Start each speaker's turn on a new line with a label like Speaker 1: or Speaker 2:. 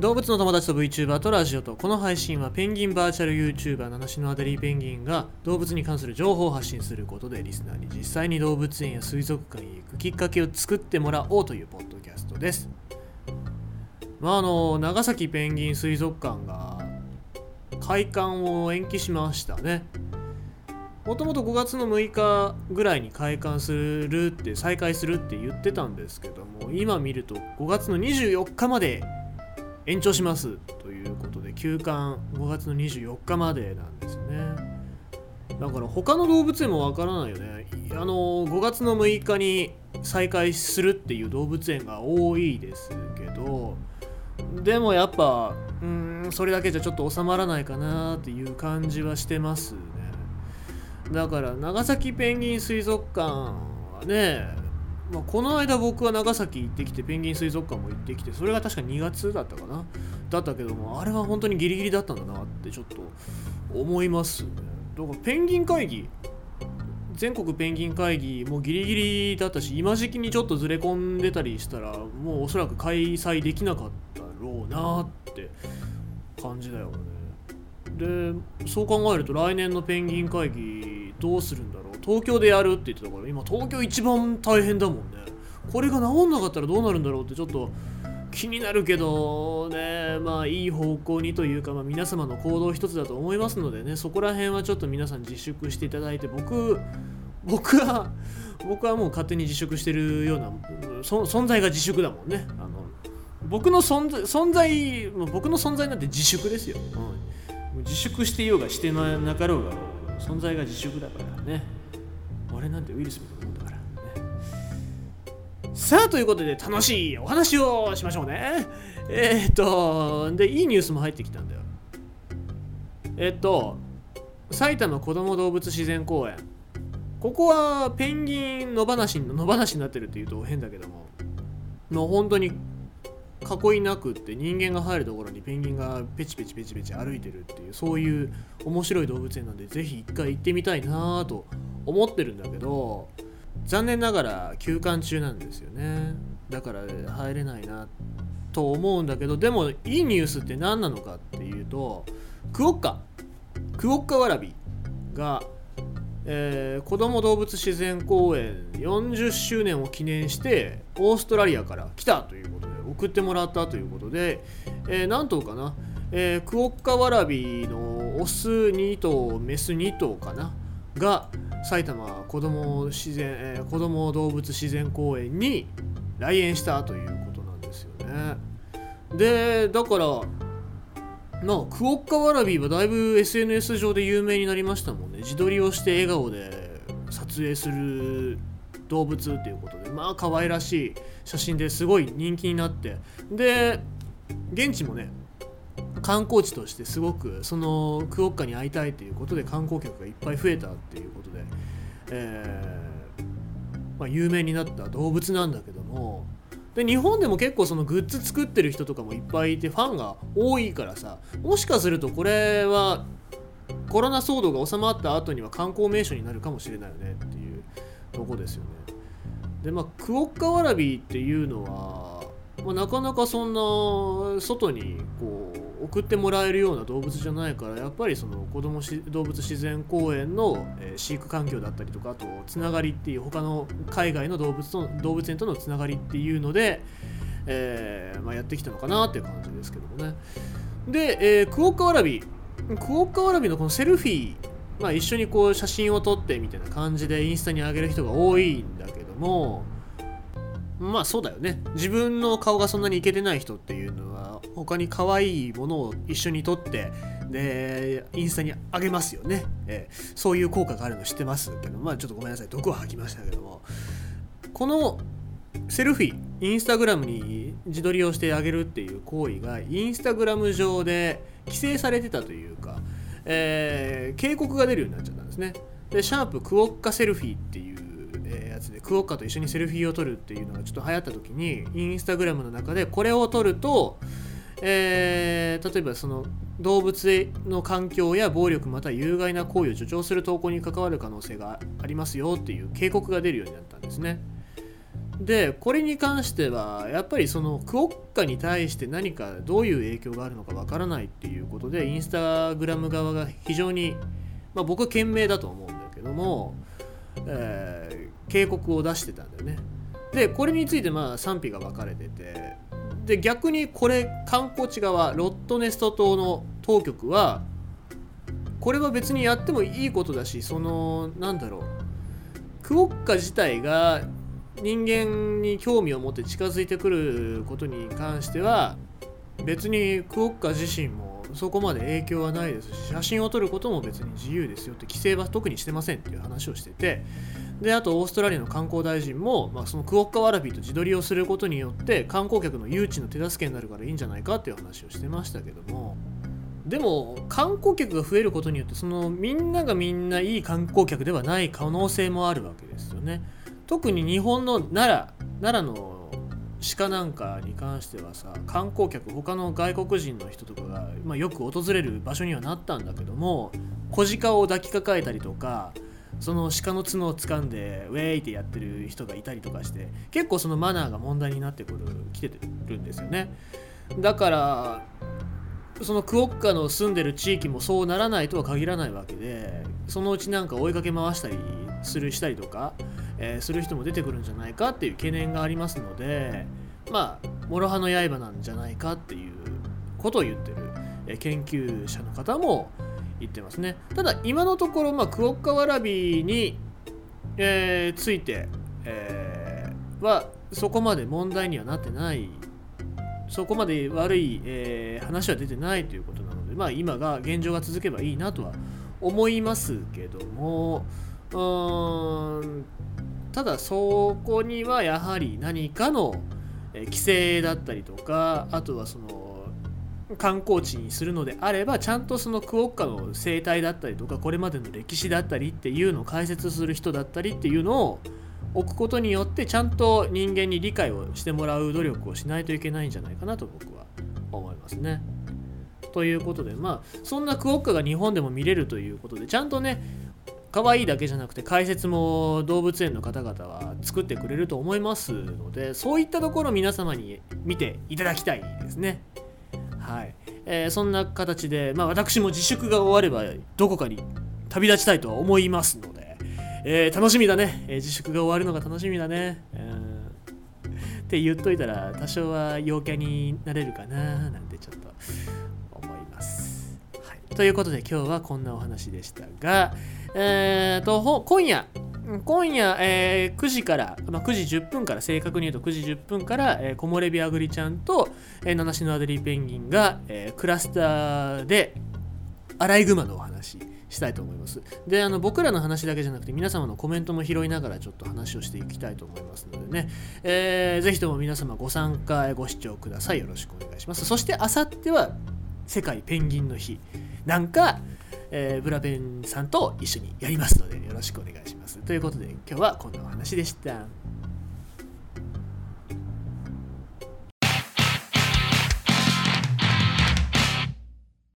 Speaker 1: 動物の友達と VTuber とラジオとこの配信はペンギンバーチャル YouTuber 七種のアデリーペンギンが動物に関する情報を発信することでリスナーに実際に動物園や水族館へ行くきっかけを作ってもらおうというポッドキャストです。まああの長崎ペンギン水族館が開館を延期しましたね。もともと5月の6日ぐらいに開館するって再開するって言ってたんですけども今見ると5月の24日まで延長しますということで休館5月の24日までなんですね。だから他の動物園もわからないよね。あの5月の6日に再開するっていう動物園が多いですけどでもやっぱうんそれだけじゃちょっと収まらないかなっていう感じはしてますね。だから長崎ペンギン水族館はねまあ、この間僕は長崎行ってきてペンギン水族館も行ってきてそれが確か2月だったかな。だったけどもあれは本当にギリギリだったんだなってちょっと思いますね。だからペンギン会議全国ペンギン会議もギリギリだったし今時期にちょっとずれ込んでたりしたらもうおそらく開催できなかったろうなって感じだよね。でそう考えると来年のペンギン会議どうするんだろう。東京でやるって言ってたから今東京一番大変だもんね。これが治んなかったらどうなるんだろうってちょっと気になるけどね。まあいい方向にというか、まあ、皆様の行動一つだと思いますのでね。そこら辺はちょっと皆さん自粛していただいて僕僕は僕はもう勝手に自粛してるような存在が自粛だもんね。あの僕の存在存在僕の存在なんて自粛ですよ、うん、自粛していようがしてなかろうが存在が自粛だからね。俺なんてウイルスみたいなもんだから。ね。さあということで楽しいお話をしましょうね。えー、っとでいいニュースも入ってきたんだよ。えっと埼玉こども動物自然公園。ここはペンギン野放し野放しになってるっていうと変だけども。もう本当に囲いなくって人間が入るところにペンギンがペチペチペチペチ歩いてるっていうそういう面白い動物園なんでぜひ一回行ってみたいなと思ってるんだけど残念ながら休館中なんですよね。だから入れないなと思うんだけどでもいいニュースって何なのかっていうとクオッカクオッカワラビがえー、子ども動物自然公園40周年を記念してオーストラリアから来たということで送ってもらったということで、えー、何頭かな、えー、クオッカワラビのオス2頭メス2頭かなが埼玉子ども自然、えー、子ども動物自然公園に来園したということなんですよね。でだからまあクオッカワラビーはだいぶ SNS 上で有名になりましたもんね。自撮りをして笑顔で撮影する動物っていうことで。まあ可愛らしい写真ですごい人気になって。で現地もね観光地としてすごくそのクオッカに会いたいということで観光客がいっぱい増えたっていうことで、えー、まあ、有名になった動物なんだけどもで日本でも結構そのグッズ作ってる人とかもいっぱいいてファンが多いからさもしかするとこれはコロナ騒動が収まった後には観光名所になるかもしれないよねっていうとこですよね。でまあクオッカワラビっていうのは、まあ、なかなかそんな外にこう送ってもらえるような動物じゃないからやっぱりその子ども動物自然公園の、え、飼育環境だったりとかあとつながりっていう他の海外の動物と動物園とのつながりっていうので、えーまあ、やってきたのかなっていう感じですけどもね。で、えー、クオッカワラビ。クオッカワラビのこのセルフィー、まあ、一緒にこう写真を撮ってみたいな感じでインスタに上げる人が多いんだけどもまあそうだよね。自分の顔がそんなにいけてない人っていうのは他に可愛いものを一緒に撮ってでインスタに上げますよね、えー、そういう効果があるの知ってますけどまあちょっとごめんなさい。毒を吐きましたけども。このセルフィーインスタグラムに自撮りをしてあげるっていう行為がインスタグラム上で規制されてたというか、えー、警告が出るようになっちゃったんですね。でシャープクオッカセルフィーっていう、やつでクオッカと一緒にセルフィーを撮るっていうのがちょっと流行った時にインスタグラムの中でこれを撮ると、えー、例えばその動物の環境や暴力または有害な行為を助長する投稿に関わる可能性がありますよっていう警告が出るようになったんですね。でこれに関してはやっぱりそのクオッカに対して何かどういう影響があるのかわからないっていうことでインスタグラム側が非常に、まあ、僕は賢明だと思うんだけども、えー、警告を出してたんだよね。でこれについてまあ賛否が分かれてて。で逆にこれ観光地側ロットネスト島の当局はこれは別にやってもいいことだしそのなんだろう。クオッカ自体が人間に興味を持って近づいてくることに関しては別にクオッカ自身もそこまで影響はないですし写真を撮ることも別に自由ですよって規制は特にしてませんっていう話をしててであとオーストラリアの観光大臣も、まあ、そのクオッカワラビーと自撮りをすることによって観光客の誘致の手助けになるからいいんじゃないかっていう話をしてましたけどもでも観光客が増えることによってそのみんながみんないい観光客ではない可能性もあるわけですよね。特に日本の奈良奈良の鹿なんかに関してはさ観光客他の外国人の人とかが、まあ、よく訪れる場所にはなったんだけども小鹿を抱きかかえたりとかその鹿の角を掴んでウェイってやってる人がいたりとかして結構そのマナーが問題になってくる来てるんですよね。だからそのクオッカの住んでる地域もそうならないとは限らないわけでそのうちなんか追いかけ回したりするしたりとかえー、する人も出てくるんじゃないかっていう懸念がありますのでまあ諸刃の刃なんじゃないかっていうことを言ってる、え、研究者の方も言ってますね。ただ今のところ、まあ、クオッカワラビに、えー、ついて、えー、はそこまで問題にはなってないそこまで悪い、えー、話は出てないということなので、まあ、今が現状が続けばいいなとは思いますけどもうーんただそこにはやはり何かの規制だったりとかあとはその観光地にするのであればちゃんとそのクオッカの生態だったりとかこれまでの歴史だったりっていうのを解説する人だったりっていうのを置くことによってちゃんと人間に理解をしてもらう努力をしないといけないんじゃないかなと僕は思いますね。ということでまあそんなクオッカが日本でも見れるということでちゃんとね可愛いだけじゃなくて解説も動物園の方々は作ってくれると思いますのでそういったところ皆様に見ていただきたいですね。はい、えー、そんな形で、まあ、私も自粛が終わればどこかに旅立ちたいとは思いますので、えー、楽しみだね、えー、自粛が終わるのが楽しみだね、うんって言っといたら多少は陽キャになれるかななんてちょっと思います、ということで今日はこんなお話でしたがえーと、今夜、今夜、えー、9時から、まあ、9時10分から、正確に言うと9時10分から、えー、木漏れ日あぐりちゃんと、えー、七種のアデリーペンギンが、えー、クラスターでアライグマのお話したいと思います。で、あの僕らの話だけじゃなくて皆様のコメントも拾いながらちょっと話をしていきたいと思いますのでね、えー、ぜひとも皆様ご参加、ご視聴ください。よろしくお願いします。そして、あさっては世界ペンギンの日なんか、えー、ブラペンさんと一緒にやりますのでよろしくお願いします。ということで今日はこんなお話でした。